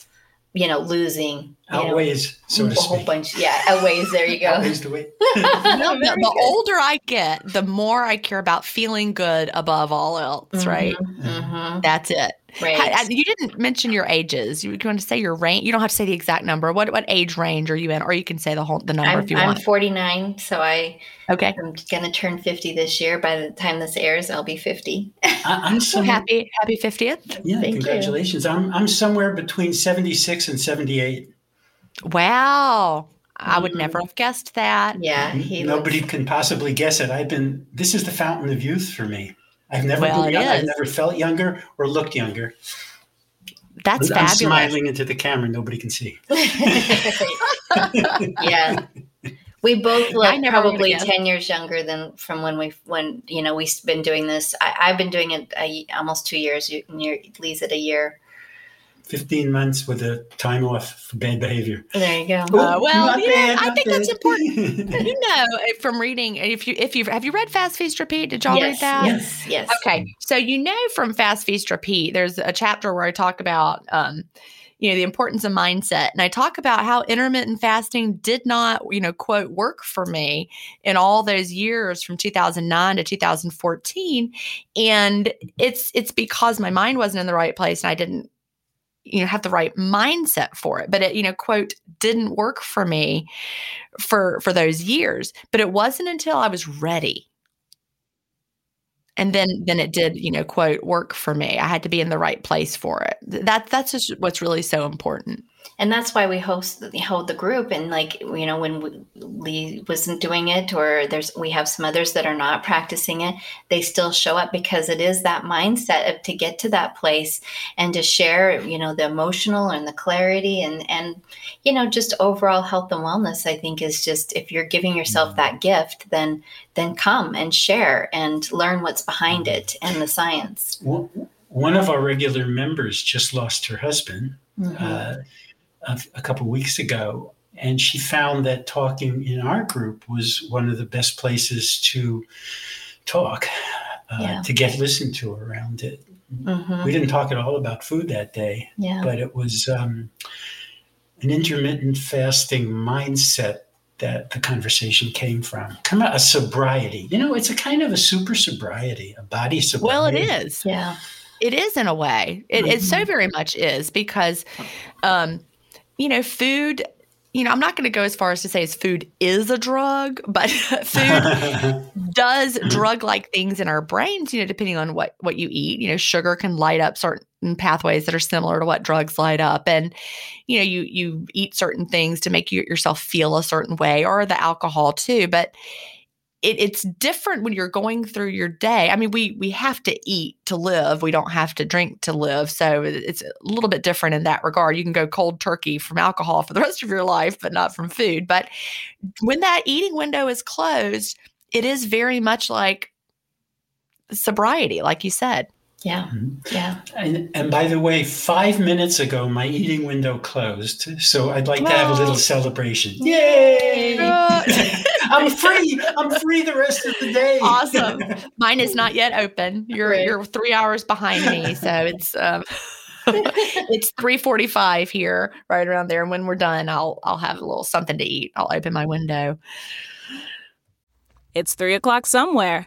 you know, losing outweighs, know, so to a whole bunch. Yeah, outweighs. There you go. outweighs the weight. <laughs> no, the, the older I get, the more I care about feeling good above all else. Mm-hmm, right. Mm-hmm. That's it. Right. you didn't mention your ages. You, you want to say your range? You don't have to say the exact number. What what age range are you in, or you can say the whole the number I'm, if you I'm want. I'm 49, so I okay. I'm going to turn 50 this year. By the time this airs, I'll be 50. I, am <laughs> so happy happy 50th. Yeah, Thank congratulations. You. I'm I'm somewhere between 76 and 78. Wow. I would never mm-hmm. have guessed that. Yeah, nobody looks... can possibly guess it. I've been. This is the fountain of youth for me. I've never well, been young. I've never felt younger or looked younger. That's I'm, fabulous. I'm smiling into the camera. Nobody can see. <laughs> <laughs> yeah. We both look probably 10 years younger than from when we when you know we've been doing this. I, have been doing it a, almost two years. You, Lee's at a year. 15 months with a time off for bad behavior. There you go. Uh, well, yeah, bad, I think bad. that's important. <laughs> you know, from reading, if you, if you, have have you read Fast Feast Repeat? Did y'all yes, read that? Yes, yes. Okay. So, you know, from Fast Feast Repeat, there's a chapter where I talk about, um, you know, the importance of mindset. And I talk about how intermittent fasting did not, you know, quote, work for me in all those years from 2009 to 2014. And it's it's because my mind wasn't in the right place and I didn't you know have the right mindset for it. But it you know quote didn't work for me for for those years. But it wasn't until i was ready. And then then it did you know quote work for me. I had to be in the right place for it. That that's just what's really so important and that's why we host hold the group and like you know when lee wasn't doing it or there's we have some others that are not practicing it they still show up because it is that mindset of to get to that place and to share you know the emotional and the clarity and and you know just overall health and wellness i think is just if you're giving yourself that gift then then come and share and learn what's behind it and the science one of our regular members just lost her husband mm-hmm. uh, a, a couple weeks ago, and she found that talking in our group was one of the best places to talk, uh, yeah. to get listened to around it. Mm-hmm. We didn't talk at all about food that day, yeah. but it was um, an intermittent fasting mindset that the conversation came from. Come on, a sobriety. You know, it's a kind of a super sobriety, a body sobriety. Well, it is. Yeah. It is in a way. It, mm-hmm. it so very much is because um, you know, food you know, I'm not going to go as far as to say as food is a drug, but <laughs> food <laughs> does drug like things in our brains, you know, depending on what what you eat. You know, sugar can light up certain pathways that are similar to what drugs light up and you know, you you eat certain things to make you, yourself feel a certain way or the alcohol too, but it, it's different when you're going through your day. I mean, we we have to eat to live. We don't have to drink to live. So it's a little bit different in that regard. You can go cold turkey from alcohol for the <laughs> rest of your life, but not from food. But when that eating window is closed, it is very much like sobriety, like you said. Yeah. Mm-hmm. Yeah. And, and by the way, five minutes ago, my eating window closed. So I'd like to have a little celebration. Yay! <laughs> I'm free. I'm free the rest of the day. Awesome. Mine is not yet open. You're you're three hours behind me. So it's um <laughs> it's 3:45 here, right around there. And when we're done, I'll I'll have a little something to eat. I'll open my window. It's three o'clock somewhere.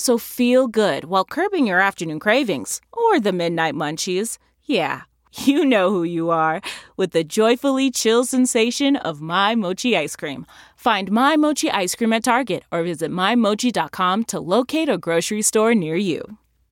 So feel good while curbing your afternoon cravings or the midnight munchies. Yeah, <laughs> you know who you are with the joyfully chill sensation of My Mochi ice cream. Find My Mochi ice cream at Target or visit MyMochi.com to locate a grocery store near you.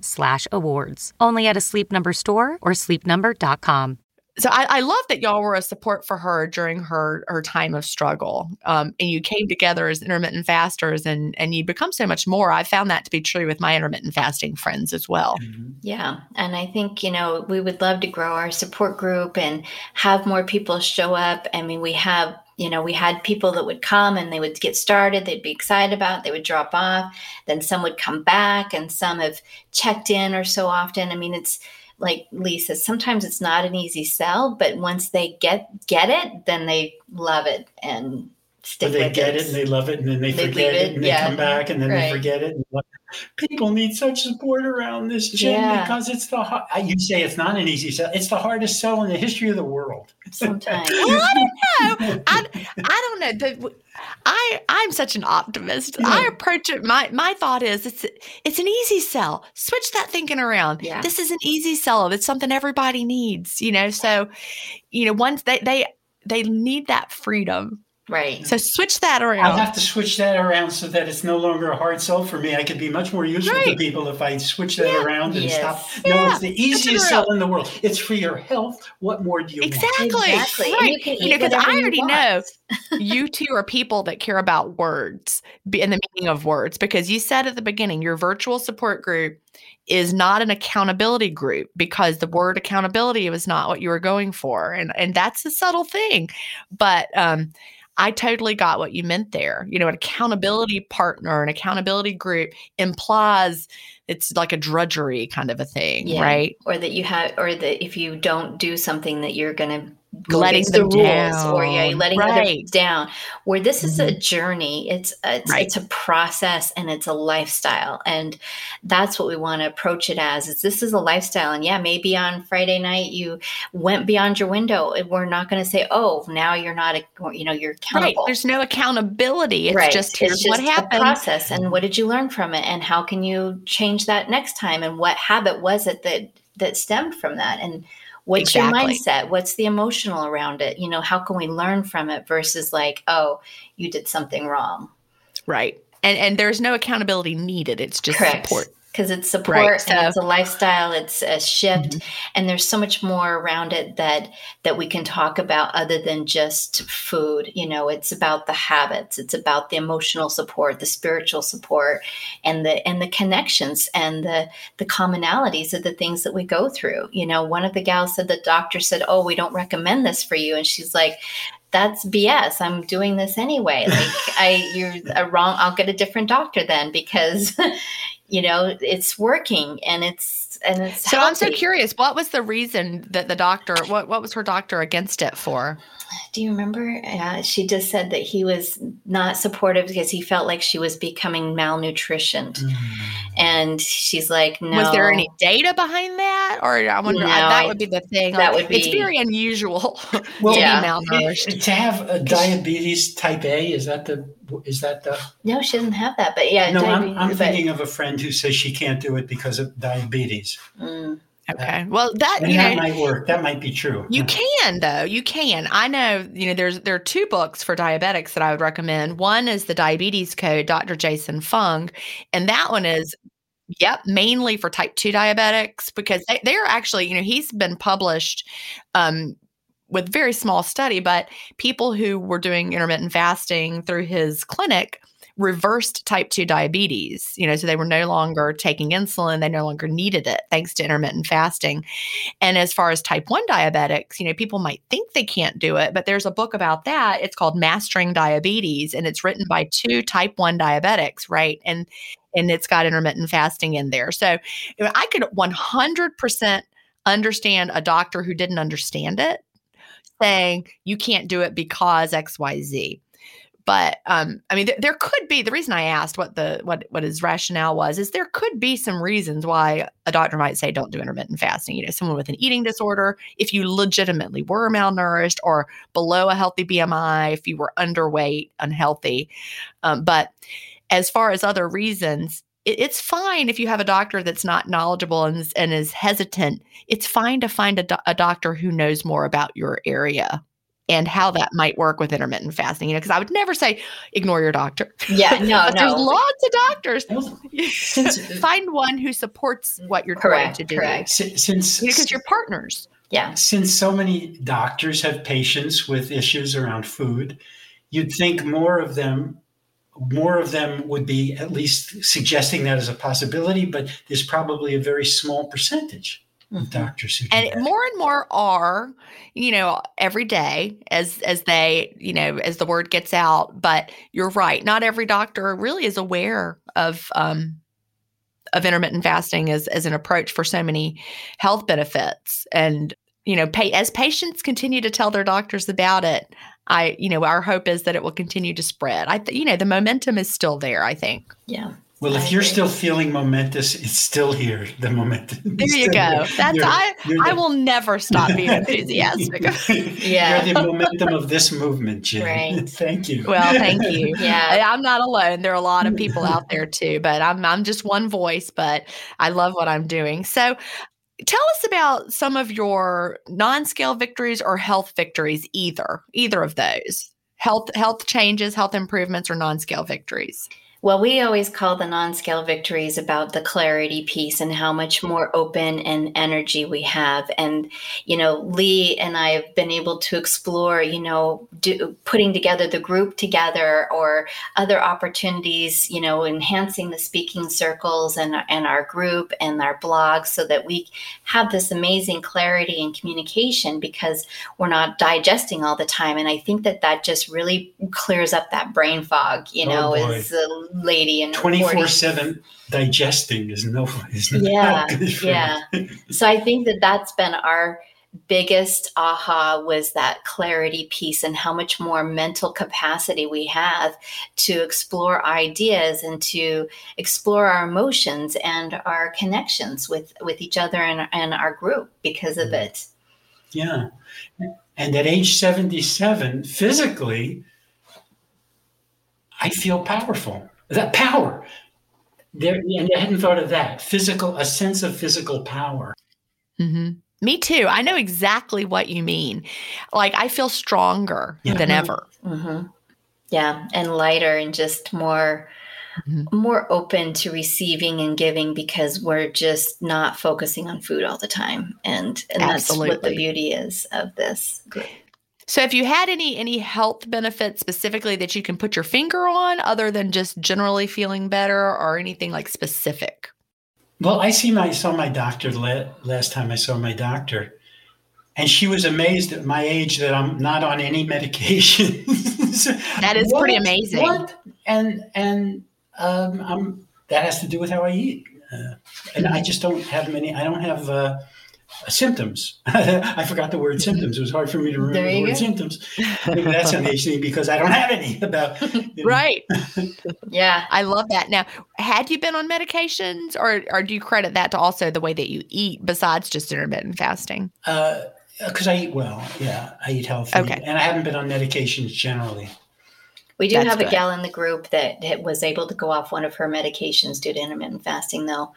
slash awards. Only at a Sleep Number store or sleepnumber.com. So I, I, love that y'all were a support for her during her her time of struggle, um, and you came together as intermittent fasters, and and you become so much more. I found that to be true with my intermittent fasting friends as well. Mm-hmm. Yeah, and I think you know we would love to grow our support group and have more people show up. I mean, we have you know, we had people that would come and they would get started, they'd be excited about it, they would drop off, then some would come back and some have checked in or so often. I mean, it's like Lisa, sometimes it's not an easy sell, but once they get get it, then they love it and stick they get it. it and they love it and then they, they forget it, it, and they come back and then right. they forget it. People need such support around this Gin yeah. because it's the you say it's not an easy sell. It's the hardest sell in the history of the world. Sometimes. <laughs> well, I don't know. I, I don't know. I I'm such an optimist. Yeah. I approach it. My my thought is it's it's an easy sell. Switch that thinking around. Yeah. This is an easy sell. It's something everybody needs. You know. So, you know, once they they they need that freedom Right. So switch that around. I'll have to switch that around so that it's no longer a hard sell for me. I could be much more useful right. to people if I switch that yeah. around and yes. stop. Yeah. No, it's the easiest sell in the world. It's for your health. What more do you exactly. want? Exactly. Right. You, you know, because I already know <laughs> you two are people that care about words and the meaning of words because you said at the beginning your virtual support group is not an accountability group because the word accountability was not what you were going for and and that's a subtle thing but um I totally got what you meant there. You know, an accountability partner, an accountability group implies it's like a drudgery kind of a thing, yeah. right? Or that you have, or that if you don't do something that you're going to letting the rules down. or yeah, letting right. down. Where this mm-hmm. is a mm-hmm. journey, it's a, it's, right. it's, a process and it's a lifestyle, and that's what we want to approach it as. Is this is a lifestyle, and yeah, maybe on Friday night you went beyond your window. We're not going to say, oh, now you're not, a, you know, you're accountable. Right. There's no accountability. It's right. just here's it's just what happened. Process, and what did you learn from it, and how can you change that next time, and what habit was it that that stemmed from that, and What's exactly. your mindset? What's the emotional around it? You know, how can we learn from it versus like, oh, you did something wrong. Right. And and there's no accountability needed. It's just Correct. support because it's support right. and it's a lifestyle it's a shift mm-hmm. and there's so much more around it that that we can talk about other than just food you know it's about the habits it's about the emotional support the spiritual support and the and the connections and the the commonalities of the things that we go through you know one of the gals said the doctor said oh we don't recommend this for you and she's like that's BS. I'm doing this anyway. Like I, you're wrong. I'll get a different doctor then because, <laughs> you know, it's working and it's and it's so i'm so curious what was the reason that the doctor what, what was her doctor against it for Do you remember? Uh, she just said that he was not supportive because he felt like she was becoming malnutritioned. And she's like, no. was there any data behind that or i wonder No, that would be the thing that Like, would be. it's very unusual <laughs> Well, to Yeah. be malnourished to have a diabetes type A is that the is that the No, she doesn't have that. But yeah, no I'm, I'm but- thinking of a friend who says she can't do it because of diabetes Mm, okay well that and you that know might work that might be true You can though. You can. I know, you know, there's there are two books for diabetics that I would recommend. One is the Diabetes Code, Dr. Jason Fung, and that one is yep, mainly for type 2 diabetics because they, they're actually, you know, he's been published um with very small study, but people who were doing intermittent fasting through his clinic reversed type 2 diabetes you know so they were no longer taking insulin they no longer needed it thanks to intermittent fasting and as far as type 1 diabetics, you know, people might think they can't do it, but there's a book about that. It's called Mastering Diabetes and it's written by two type 1 diabetics, right? And and it's got intermittent fasting in there. So I could 100% understand a doctor who didn't understand it saying you can't do it because XYZ. But um, I mean, there, there could be the reason I asked what the what what his rationale was is there could be some reasons why a doctor might say don't do intermittent fasting. You know, someone with an eating disorder, if you legitimately were malnourished or below a healthy BMI, if you were underweight, unhealthy. Um, but as far as other reasons, it, it's fine if you have a doctor that's not knowledgeable and is, and is hesitant. It's fine to find a, do- a doctor who knows more about your area and how that might work with intermittent fasting. You know, because I would never say ignore your doctor. yeah, <laughs> no, But there's lots of doctors. Since- <laughs> Find one who supports what you're Correct, trying to do. correct. Si- since Because you're partners. Yeah. since so many doctors have patients with issues around food, you'd think more of them more of them would be at least suggesting that as a possibility, but there's probably a very small percentage of doctors who do and that. more and more are you know every day as as they you know as the word gets out. But you're right not every doctor really is aware of um of intermittent fasting as as an approach for so many health benefits. And you know pay, as patients continue to tell their doctors about it i you know our hope is that it will continue to spread. I th- you know the momentum is still there i think. Yeah. Well, if you're still feeling momentous, it's still here. The momentum. There you go there. that's You're- i you're i will never stop being <laughs> enthusiastic Yeah. You're the momentum of this movement, Gin. Right. <laughs> Thank you. Well, thank you. <laughs> Yeah. I'm not alone. There are a lot of people out there too, but I'm I'm just one voice, but I love what I'm doing. So tell us about some of your non-scale victories or health victories either. Either of those. Health health changes, health improvements or non-scale victories. Well, we always call the non scale victories about the clarity piece and how much more open and energy we have. And, you know, Lee and I have been able to explore, you know, do, putting together the group together or other opportunities, you know, enhancing the speaking circles and, and our group and our blog so that we have this amazing clarity and communication because we're not digesting all the time. And I think that that just really clears up that brain fog, you Oh, know, as a lady in 24 7 digesting is no is Yeah, not <laughs> good for yeah. So I think that that's been our biggest aha was that clarity piece and how much more mental capacity we have to explore ideas and to explore our emotions and our connections with with each other and, and our group because of mm. it Yeah. And at age 77, physically, I feel powerful. That power. There, and I hadn't thought of that. Physical, a sense of physical power. hmm Me too. I know exactly what you mean. Like I feel stronger Yeah. than ever. hmm yeah and lighter and just more Mhm. more open to receiving and giving because we're just not focusing on food all the time and and that's what the beauty is of this group So if you had any any health benefits specifically that you can put your finger on other than just generally feeling better or anything like specific. Well, I see my saw my doctor la- last time I saw my doctor, and she was amazed at my age that I'm not on any <laughs> medications. That is pretty amazing. What? And and um, I'm, that has to do with how I eat. uh, and I just don't have many. I don't have uh, symptoms. <laughs> I forgot the word symptoms. It was hard for me to remember the word go. symptoms. Maybe that's amazing <laughs> because I don't have any about. You know. Right. <laughs> yeah, I love that. Now, had you been on medications, or or do you credit that to also the way that you eat besides just intermittent fasting? Because uh, I eat well. Yeah, I eat healthy. Okay. And I haven't been on medications generally. We do That's have good. a gal in the group that was able to go off one of her medications due to intermittent fasting, though.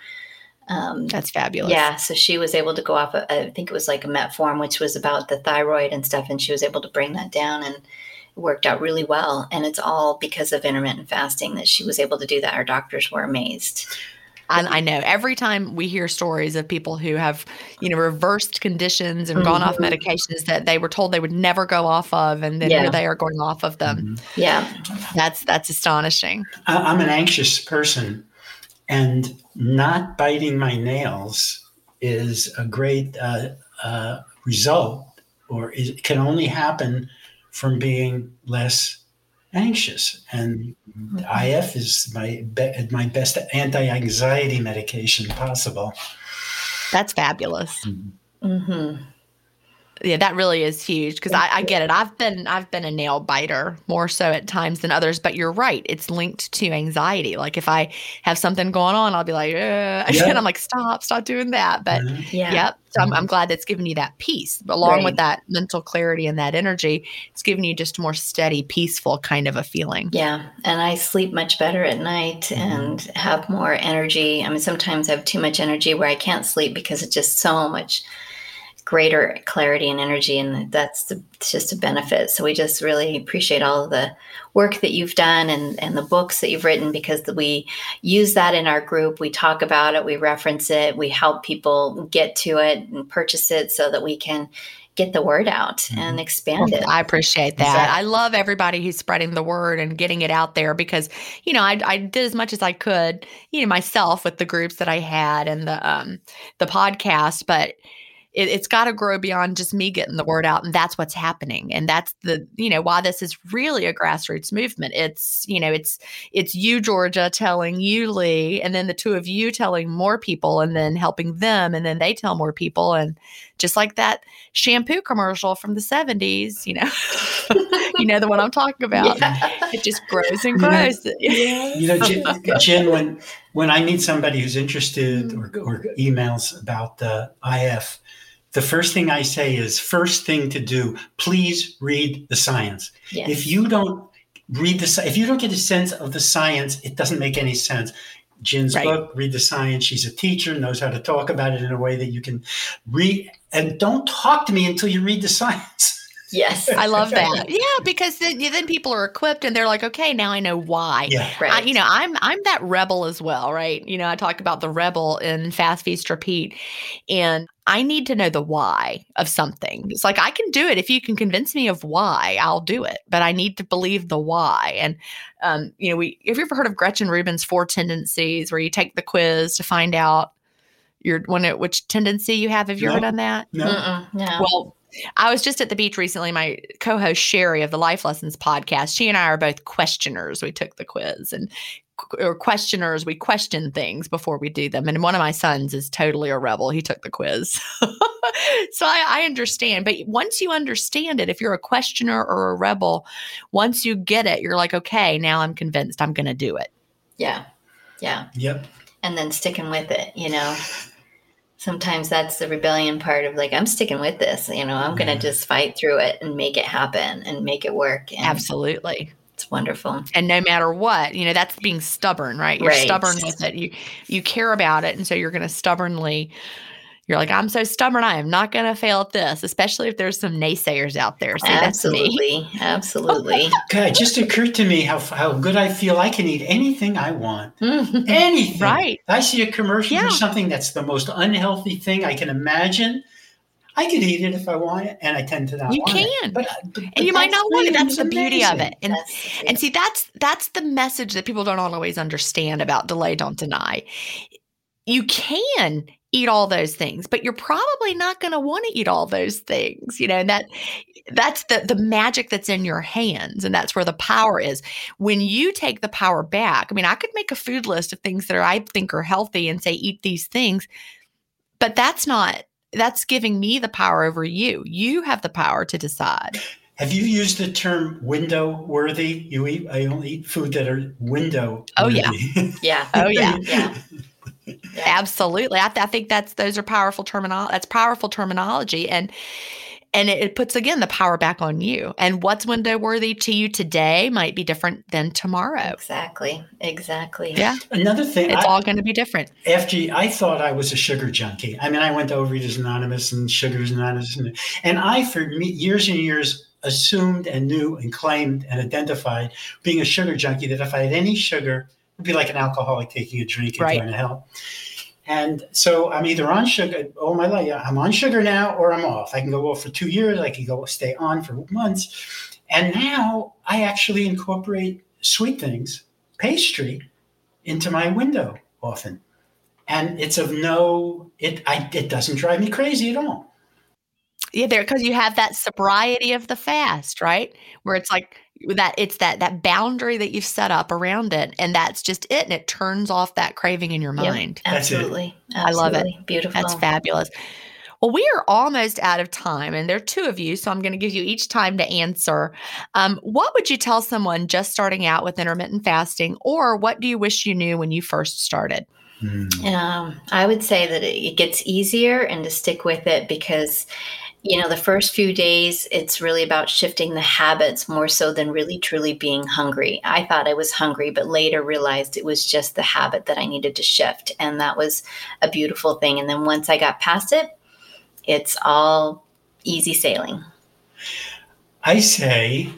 Um, That's fabulous. Yeah, so she was able to go off. A, I think it was like a metform, which was about the thyroid and stuff, and she was able to bring that down, and it worked out really well. And it's all because of intermittent fasting that she was able to do that. Our doctors were amazed. And I know every time we hear stories of people who have, you know, reversed conditions and mm-hmm. gone off mm-hmm. medications that they were told they would never go off of, and then yeah. they are going off of them. Mm-hmm. Yeah, that's that's astonishing. I'm an anxious person, and not biting my nails is a great uh, uh, result, or it can only happen from being less anxious. And mm-hmm. IF is my be- my best anti-anxiety medication possible. That's fabulous. Mm-hmm. Mm-hmm yeah, that really is huge because I, I, get it. I've been I've been a nail biter more so at times than others, but you're right. It's linked to anxiety. Like if I have something going on, I'll be like, <laughs> yeah. and I'm like, stop, stop doing that. But mm-hmm. yeah, yep. So I'm, I'm, mm-hmm. glad that's given you that peace, along right. with that mental clarity and that energy. It's given you just a more steady, peaceful kind of a feeling. Yeah, and I sleep much better at night mm-hmm. and have more energy. I mean, sometimes I have too much energy where I can't sleep because it's just so much greater clarity and energy and that's the, just a benefit so we just really appreciate all of the work that you've done and, and the books that you've written because we use that in our group we talk about it we reference it we help people get to it and purchase it so that we can get the word out mm-hmm. and expand it. I appreciate that. Exactly. I love everybody who's spreading the word and getting it out there because, you know, I, I did as much as I could, you know, myself with the groups that I had and the um the podcast, but it, has got to grow beyond just me getting the word out and that's what's happening and that's the you know why this is really a grassroots movement. It's you know it's it's you georgia telling you lee and then the two of you telling more people and then helping them and then they tell more people and just like that shampoo commercial from the 70s you know <laughs> you know the one i'm talking <laughs> about. Yeah. it just grows and grows you know, <laughs> you know Gin, Gin, when when i meet somebody who's interested mm, or, or emails about the if the first thing I say is first thing to do, please read the science. Yes. If you don't read the if you don't get a sense of the science, it doesn't make any sense. Gin's right. book, Read the Science. She's a teacher, knows how to talk about it in a way that you can read. And don't talk to me until you read the <laughs> science. Yes, I love that. Yeah, because then, then people are equipped and they're like, okay, now I know why. Yeah, right. I, you know, I'm I'm that rebel as well, right? You know, I talk about the rebel in Fast Feast Repeat, and I need to know the why of something. It's like I can do it if you can convince me of why, I'll do it. But I need to believe the why. And um, you know, we have you ever heard of Gretchen Rubin's four tendencies, where you take the quiz to find out your one which tendency you have? Have you no, ever done that? No. no. Well, I was just at the beach recently. My co host Sheri of the Life Lessons podcast, she and I are both questioners. We took the quiz and or questioners. We question things before we do them. And one of my sons is totally a rebel. He took the quiz. <laughs> so I, I understand. But once you understand it, if you're a questioner or a rebel, once you get it, you're like, okay, now I'm convinced I'm going to do it. Yeah. Yeah. Yep. And then sticking with it, you know sometimes that's the rebellion part of like i'm sticking with this you know i'm going to mm-hmm. just fight through it and make it happen and make it work and absolutely. it's wonderful. And no matter what you know that's being stubborn right? You're right. stubborn with it. You you care about it and so you're going to stubbornly you're like, I'm so stubborn. I am not going to fail at this, especially if there's some naysayers out there. See, absolutely, absolutely. <laughs> God, it just occurred to me how how good I feel. I can eat anything I want, mm-hmm. anything. Right. I see a commercial yeah. for something that's the most unhealthy thing I can imagine. I could eat it if I want it, and I tend to not. You can, it. But, but, and you might not want it. That's the beauty of it. And and see, that's that's the message that people don't always understand about delay, don't deny. You can eat all those things, but you're probably not going to want to eat all those things, you know, and that that's the the magic that's in your hands and that's where the power is. When you take the power back, I mean, I could make a food list of things that are, I think are healthy and say eat these things, but that's not that's giving me the power over you. You have the power to decide. Have you used the term window worthy? You eat I only eat food that are window Oh, yeah. <laughs> Yeah. Oh yeah. Yeah. Absolutely. I, th- I think that's those are powerful terminology. That's powerful terminology, and and it, it puts again the power back on you. And what's window worthy to you today might be different than tomorrow. Exactly. Exactly. Yeah, Another thing, it's I, all going to be different. FG, I thought I was a sugar junkie. I mean, I went to Overeaters Anonymous and Sugars Anonymous, and, and I, for me, years and years, assumed and knew and claimed and identified being a sugar junkie that if I had any sugar, it'd be like an alcoholic taking a drink and Right. going to hell. And so I'm either on sugar all my life. I'm on sugar now, or I'm off. I can go off for two years. I can go stay on for months. And now I actually incorporate sweet things, pastry, into my window often, and it's of no. It I it doesn't drive me crazy at all. Yeah, there because you have that sobriety of the fast, right? Where it's like that it's that that boundary that you've set up around it, and that's just it, and it turns off that craving in your mind. That's it. Absolutely. I love it. Beautiful. That's fabulous. Well, we are almost out of time, and there are two of you, so I'm going to give you each time to answer. Um, what would you tell someone just starting out with intermittent fasting, or what do you wish you knew when you first started? Um, I would say that it it gets easier and to stick with it because, you know, the first few days, it's really about shifting the habits more so than really truly being hungry. I thought I was hungry, but later realized it was just the habit that I needed to shift. And that was a beautiful thing. And then once I got past it, it's all easy sailing. I say,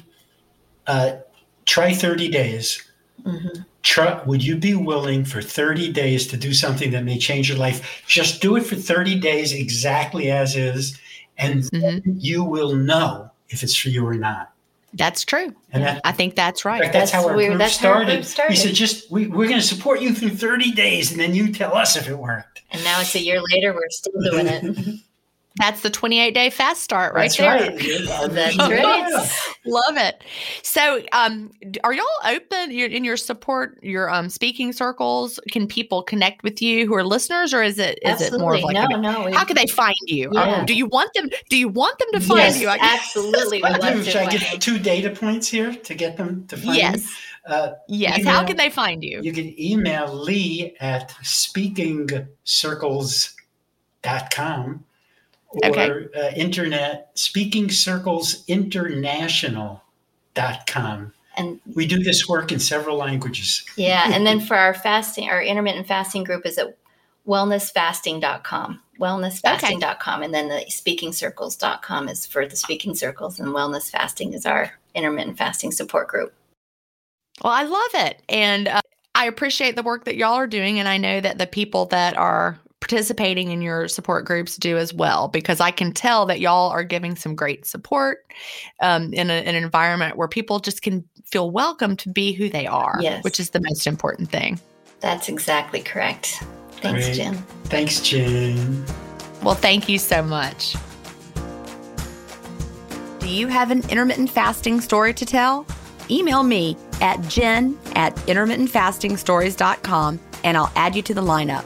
uh, try 30 days. Mhm. Try, would you be willing for 30 days to do something that may change your life? Just do it for 30 days exactly as is, and Mhm. you will know if it's for you or not. That's true. And that, I think that's right. fact, that's, That's how our group that's how our started. group started. We said, just we, we're going to support you through 30 days, and then you tell us if it worked. And now it's a year later, we're still doing it. <laughs> That's the 28 day fast start right That's there. right. <laughs> That's right. Love it. So, um, are y'all open in your support, your um, speaking circles? Can people connect with you who are listeners, or is it is it more of like no, a- no. how can they find you? Or Yeah. do you want them? Do you want them to find yes, you? I- absolutely. <laughs> I do. Should I give two data points here to get them to find me? yes, Uh, yes. How can they find you? You can email Lee at speakingcircles.com or Okay. uh, internet speakingcirclesinternational.com. And We do this work in several languages. yeah, and then for our fasting, our intermittent fasting group is at wellnessfasting.com. Wellnessfasting.com. And then the speakingcircles.com is for the speaking circles, and wellness fasting is our intermittent fasting support group. Well, I love it. And uh, I appreciate the work that y'all are doing. And I know that the people that are participating in your support groups do as well, because I can tell that y'all are giving some great support um, in, a, in an environment where people just can feel welcome to be who they are, Yes. which is the most important thing. That's exactly correct. Thanks, Great. Gin. Thanks, Gin. Well, thank you so much. Do you have an intermittent fasting story to tell? Email me at gin at intermittentfastingstories.com and I'll add you to the lineup.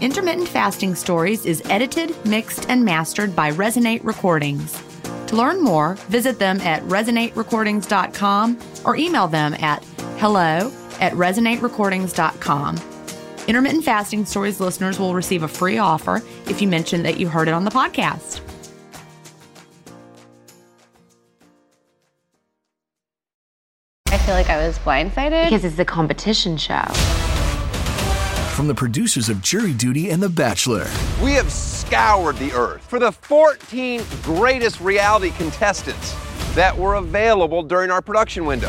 Intermittent Fasting Stories is edited, mixed, and mastered by Resonate Recordings. To learn more, visit them at resonaterecordings.com or email them at hello at resonaterecordings.com. Intermittent Fasting Stories listeners will receive a free offer if you mention that you heard it on the podcast. I feel like I was blindsided. Because it's a competition show. From the producers of Jury Duty and The Bachelor. We have scoured the earth for the 14 greatest reality contestants that were available during our production window